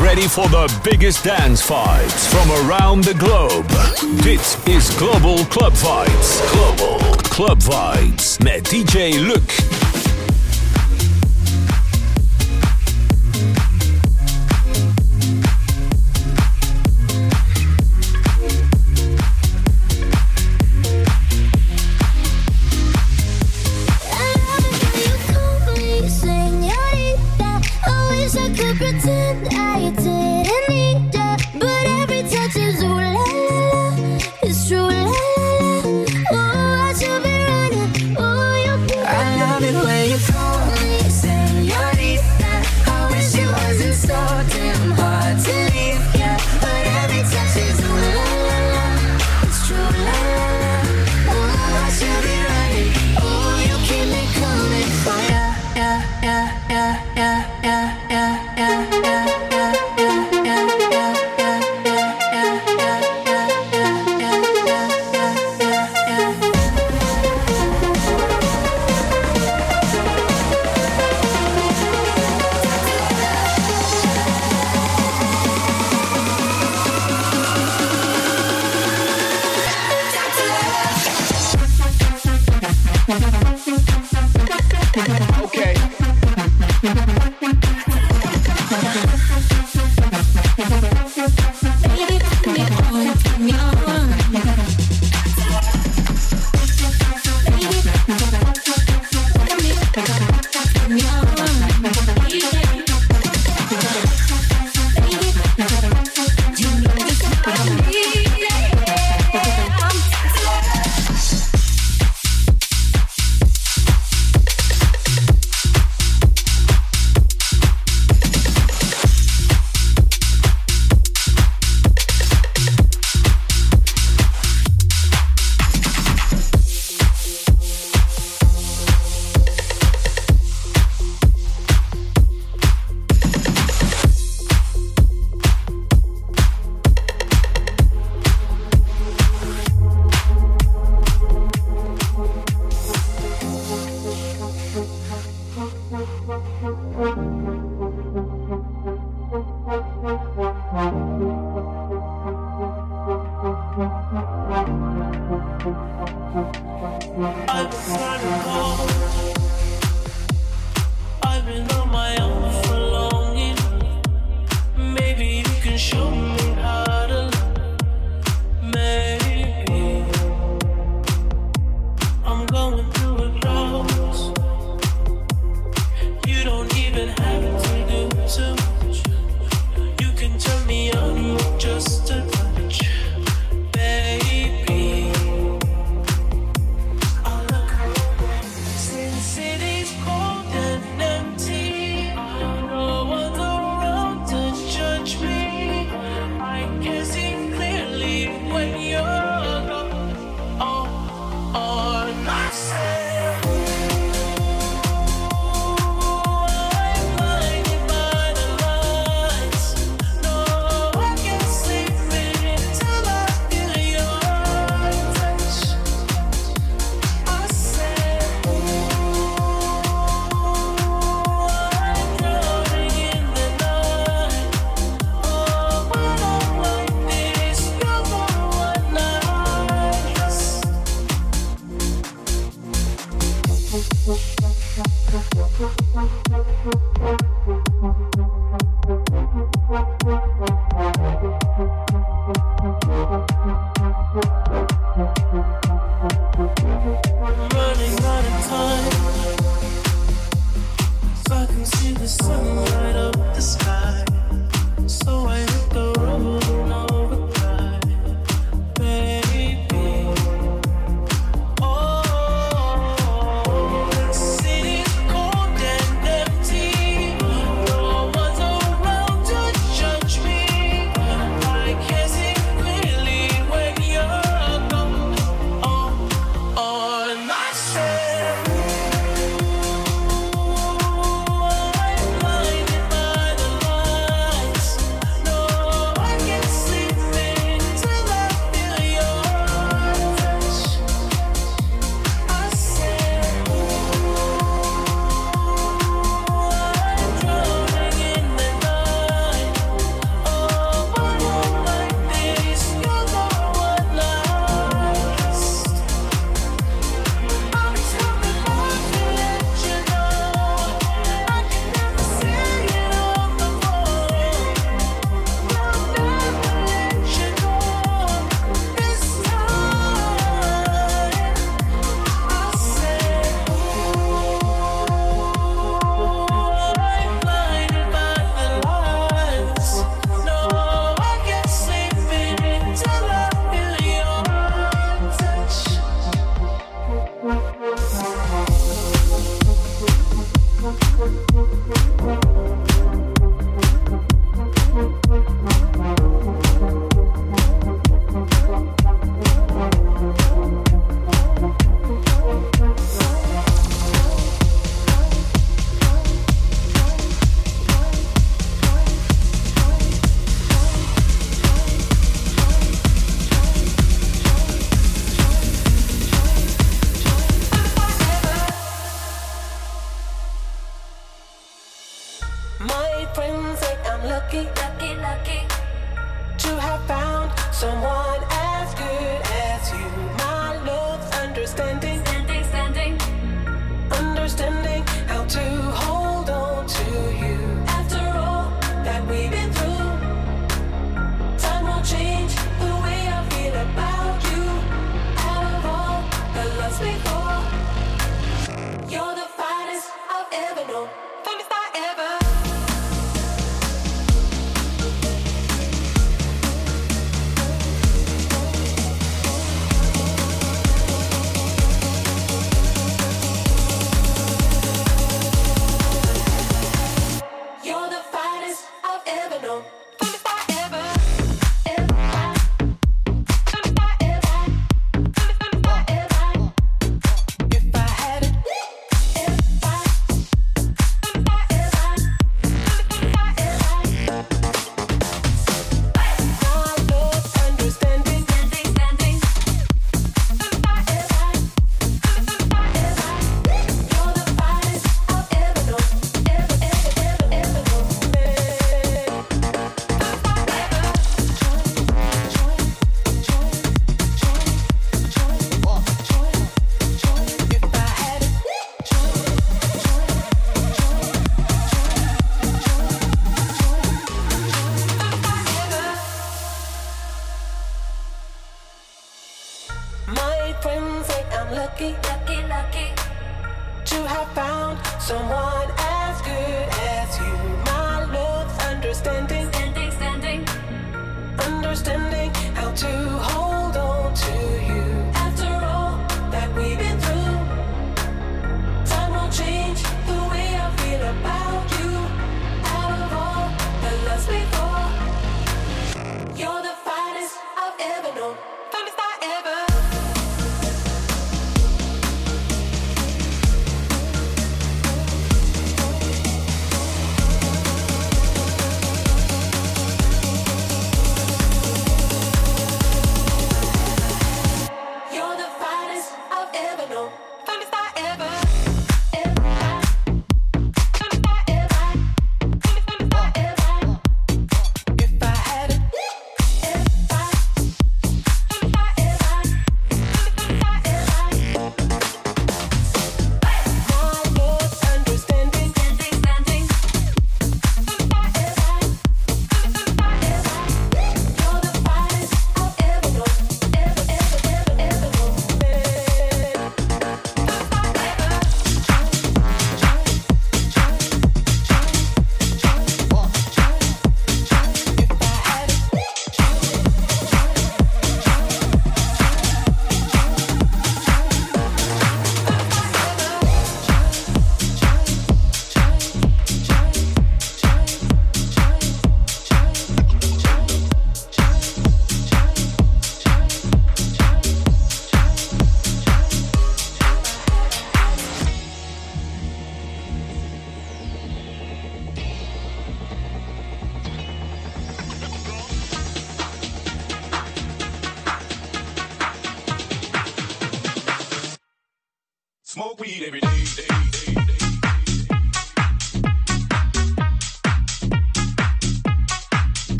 ready for the biggest dance vibes from around the globe. Dit is Global Club Vibes. Global Club Vibes met DJ Luc.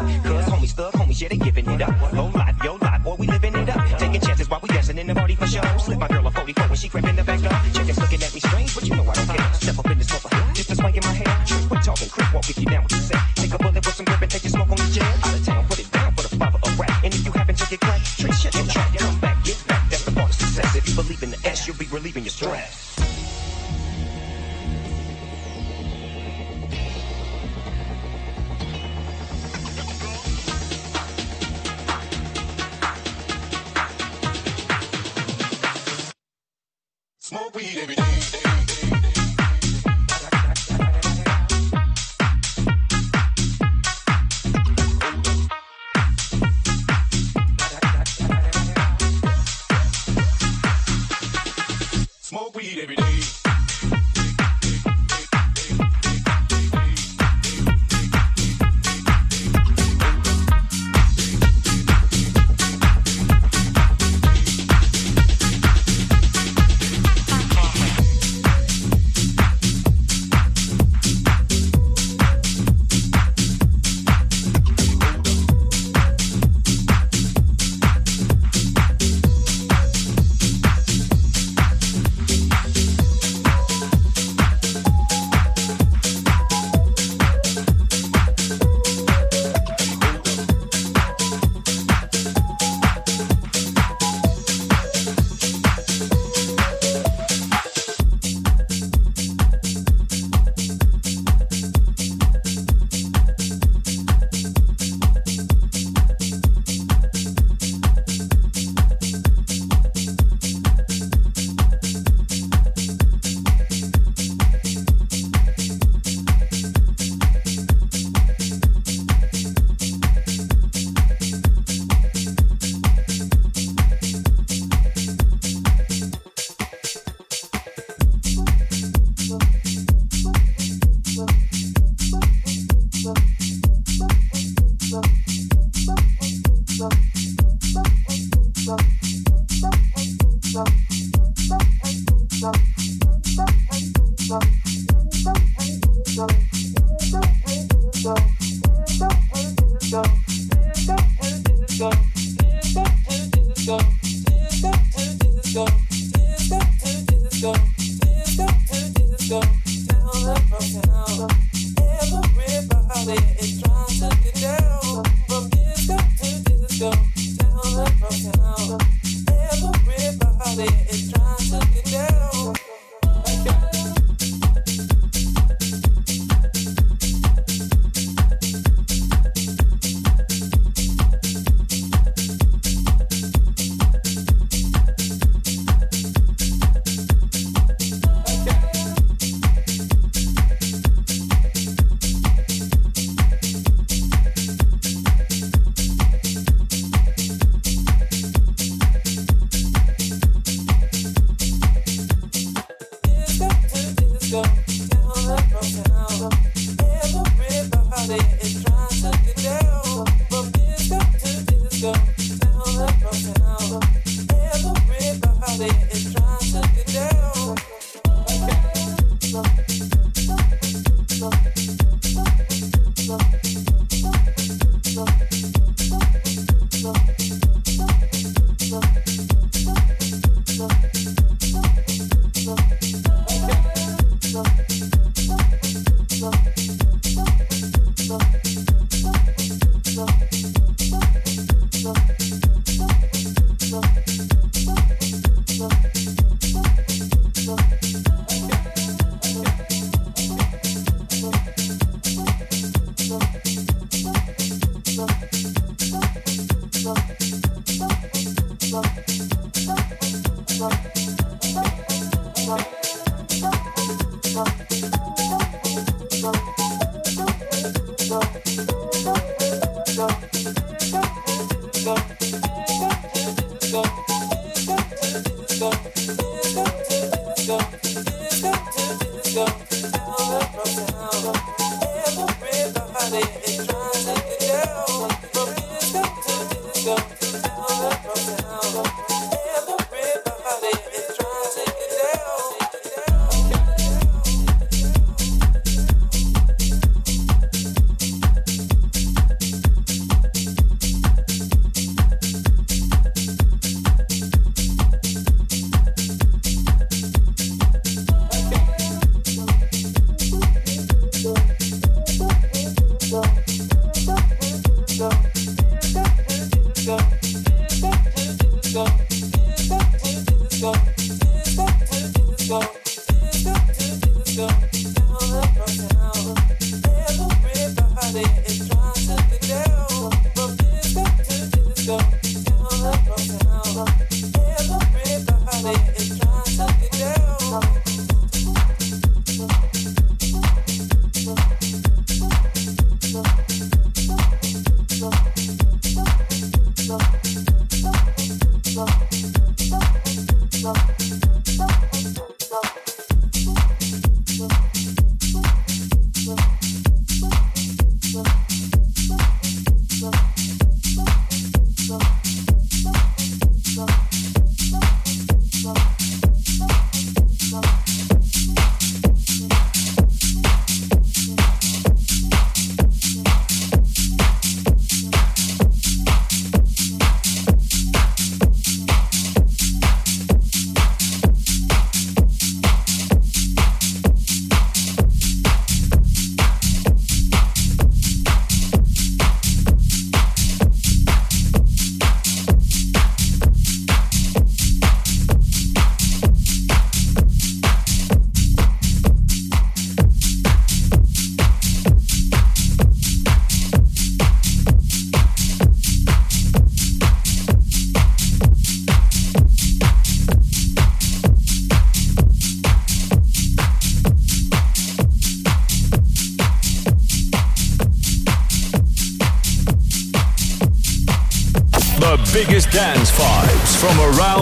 Baby, you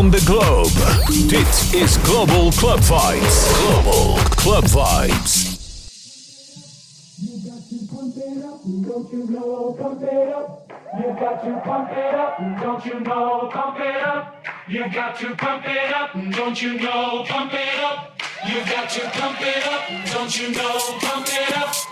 around the globe. Dit is Global Club Vibes. Global Club Vibes. You got to pump it up, don't you know? Pump it up. You got to pump it up, don't you know? Pump it up. You got to pump it up, don't you know? Pump it up. You got to pump it up, don't you know? Pump it up.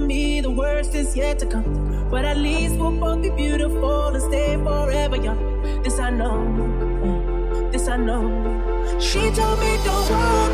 me, the worst is yet to come. But at least we'll both be beautiful and stay forever young. This I know, this I know. She told me don't worry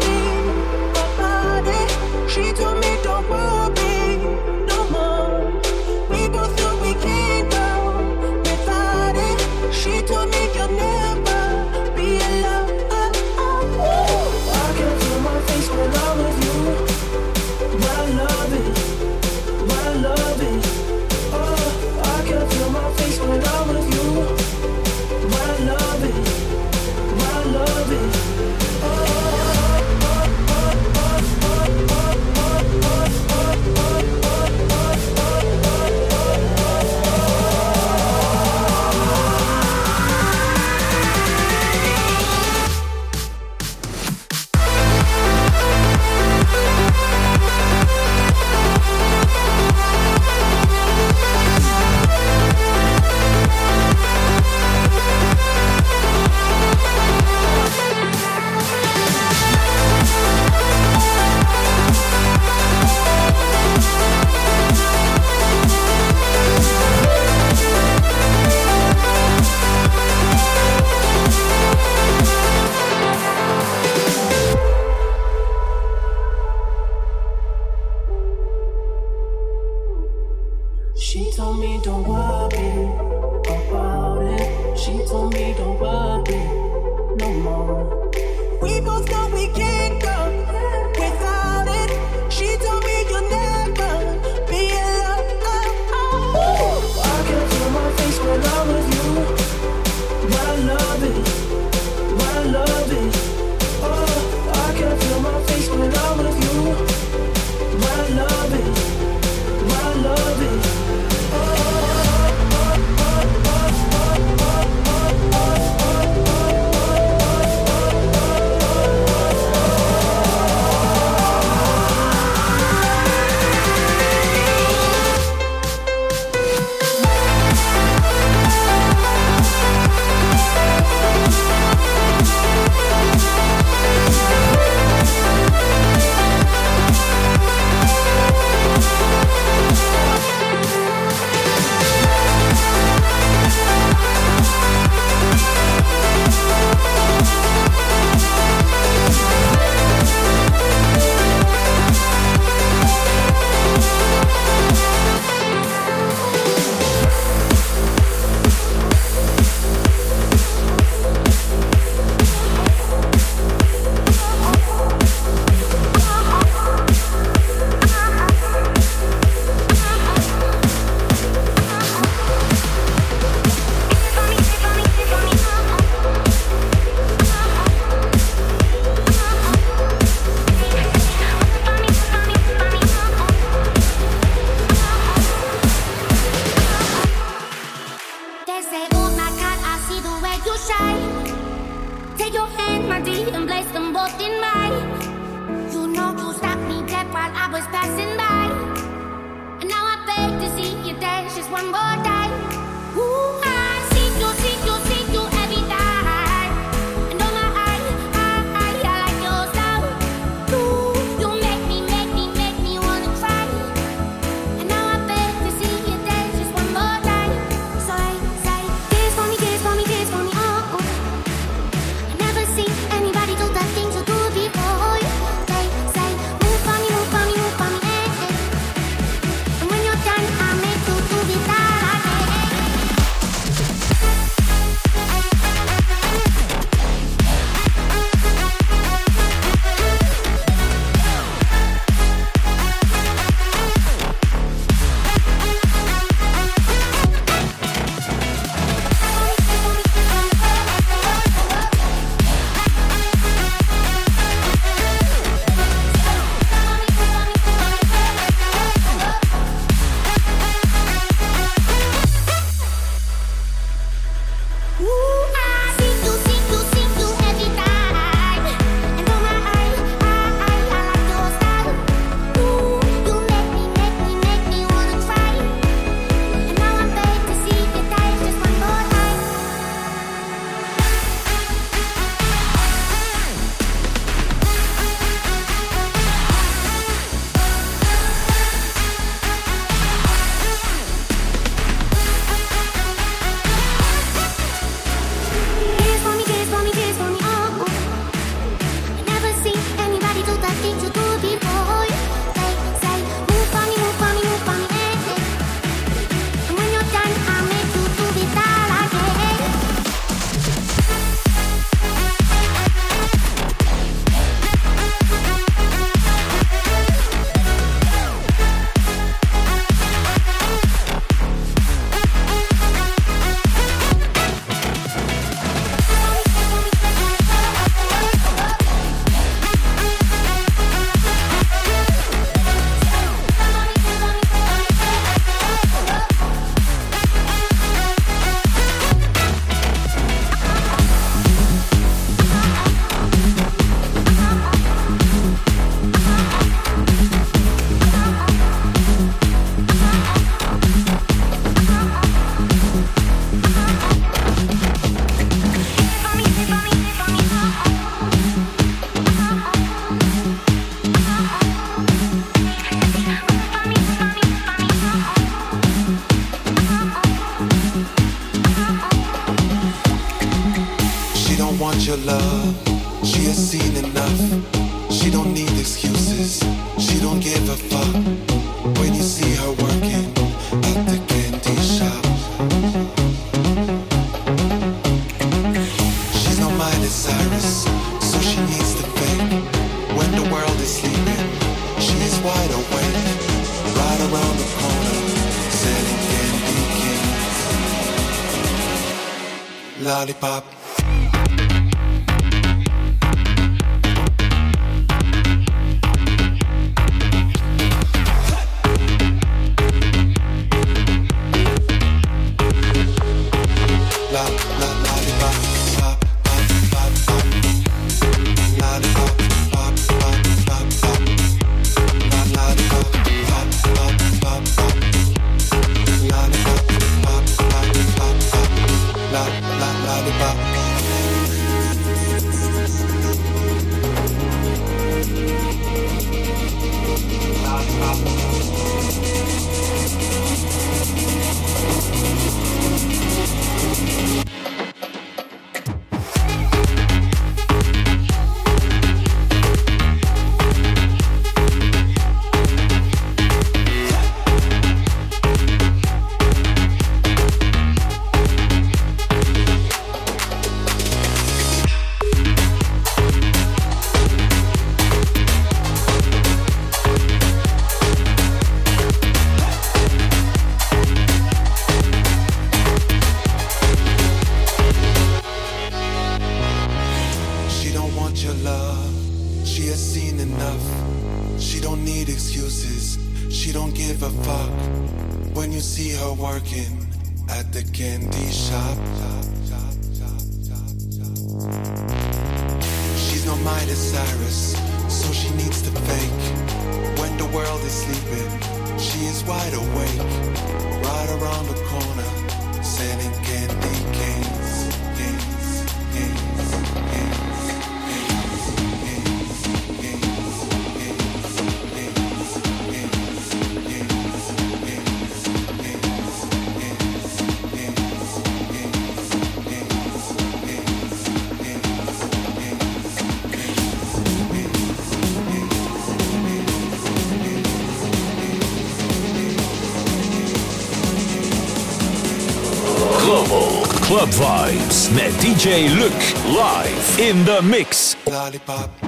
Club Vibes met DJ Luc live in the mix. Lollipop.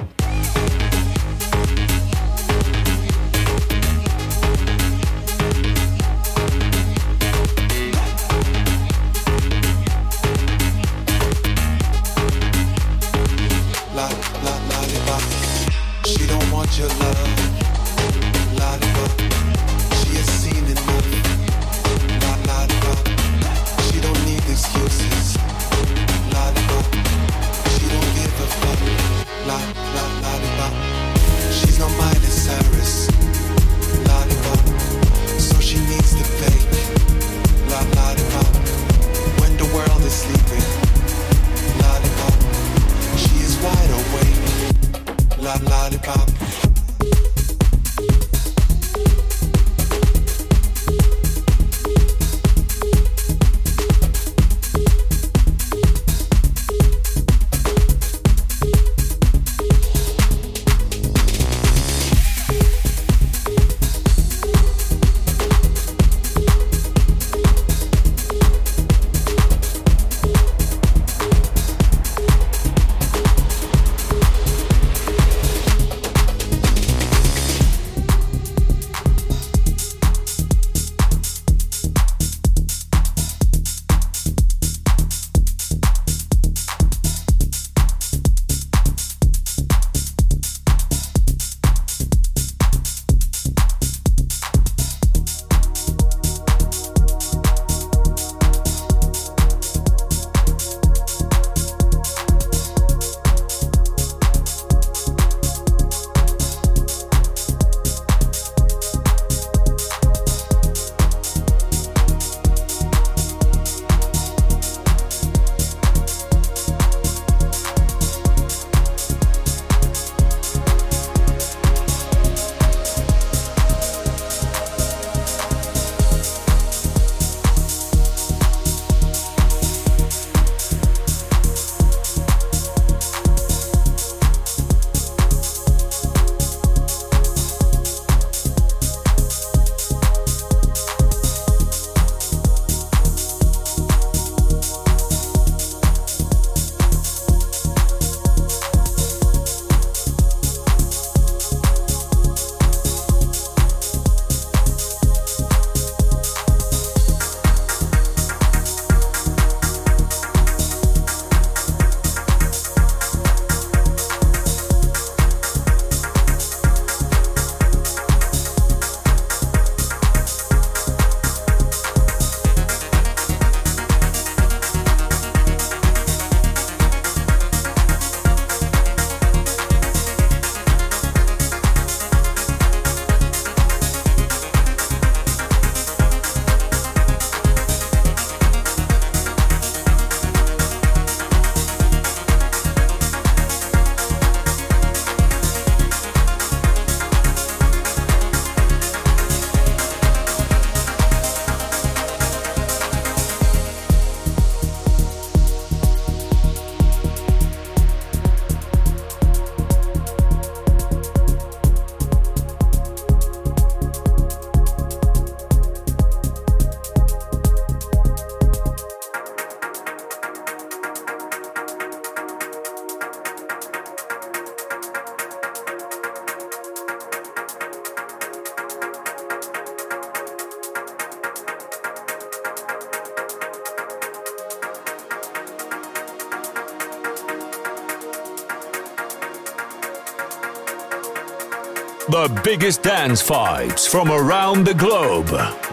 the biggest dance vibes from around the globe.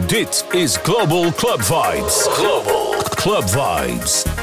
Dit is Global Club Vibes. Global Club Vibes.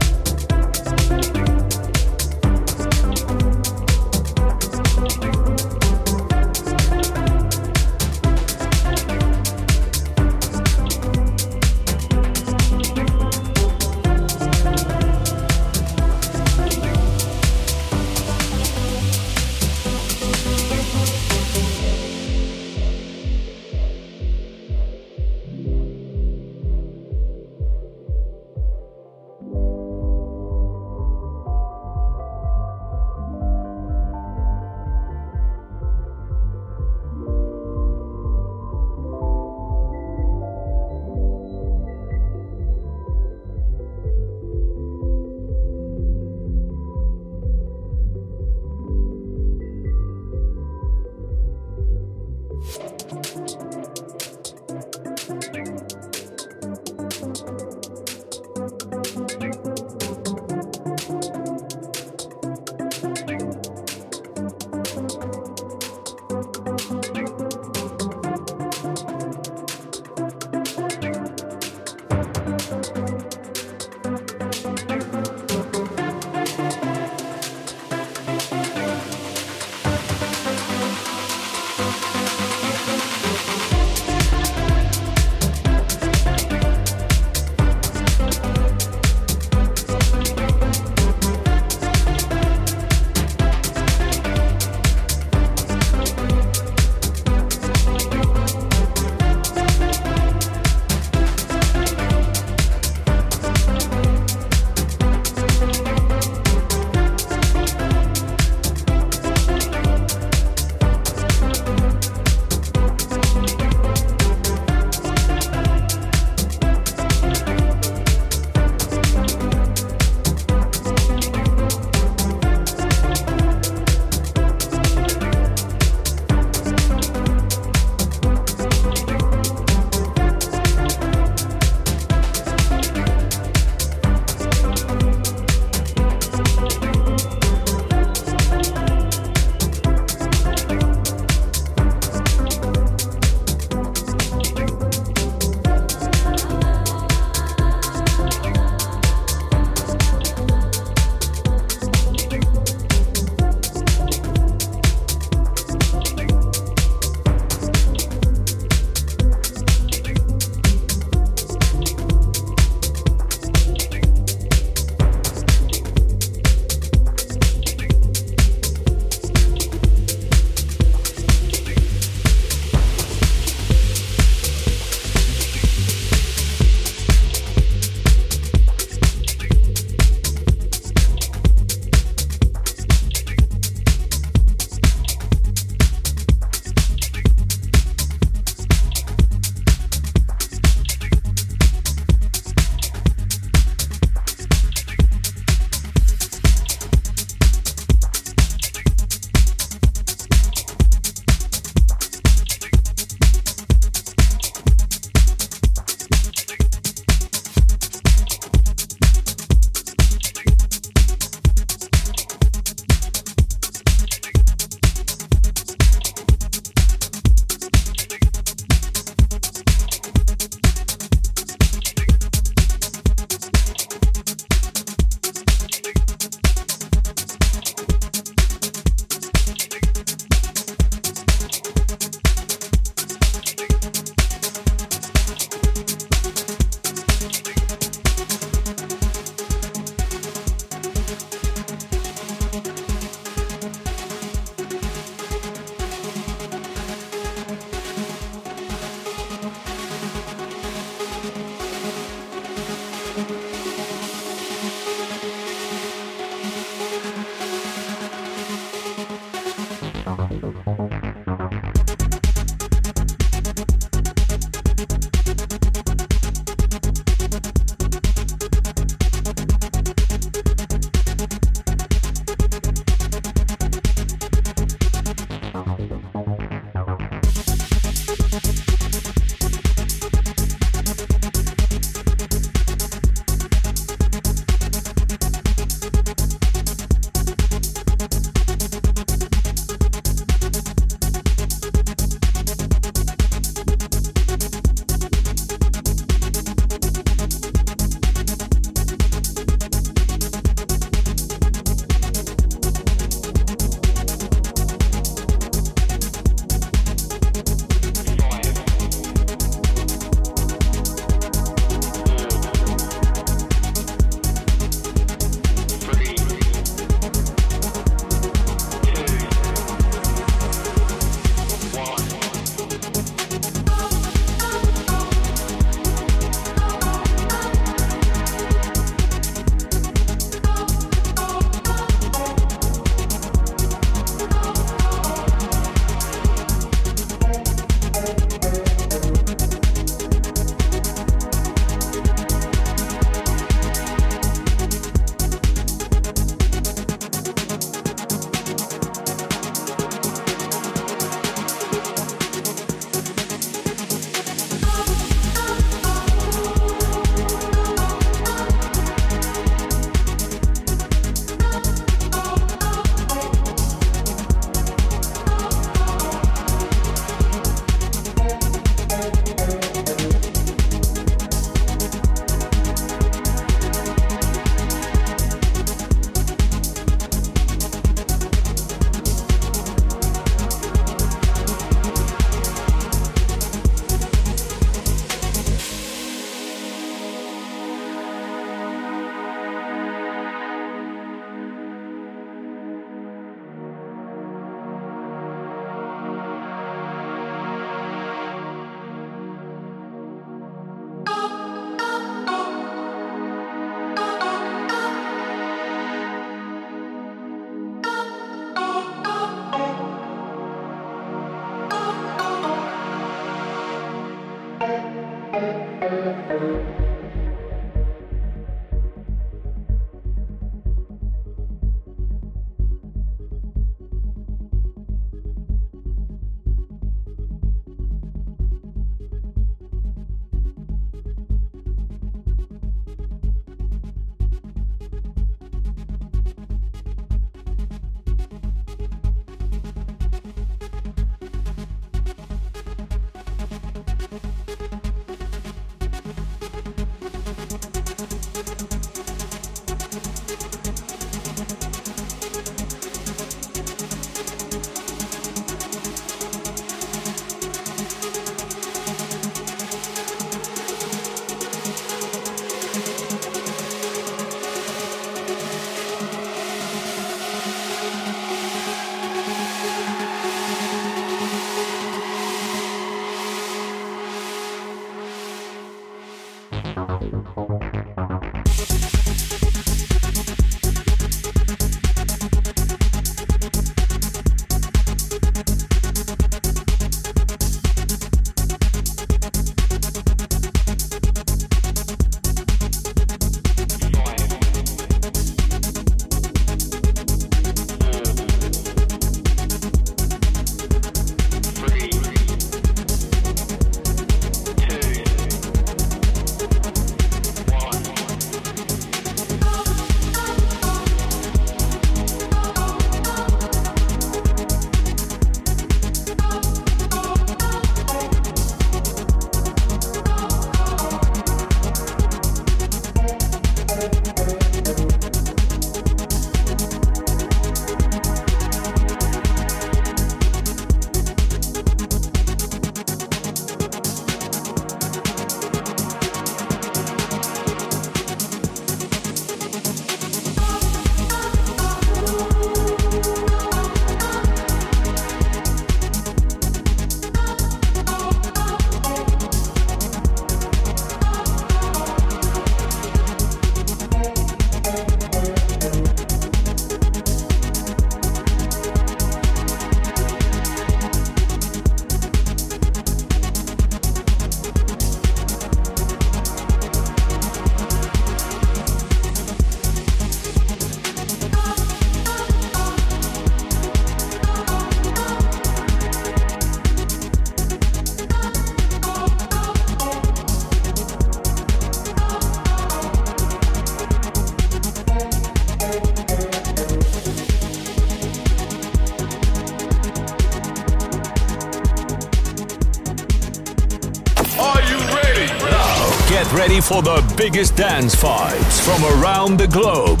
For the biggest dance vibes from around the globe.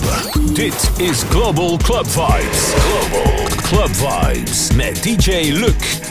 Dit is Global Club Vibes. Global Club Vibes met DJ Luc.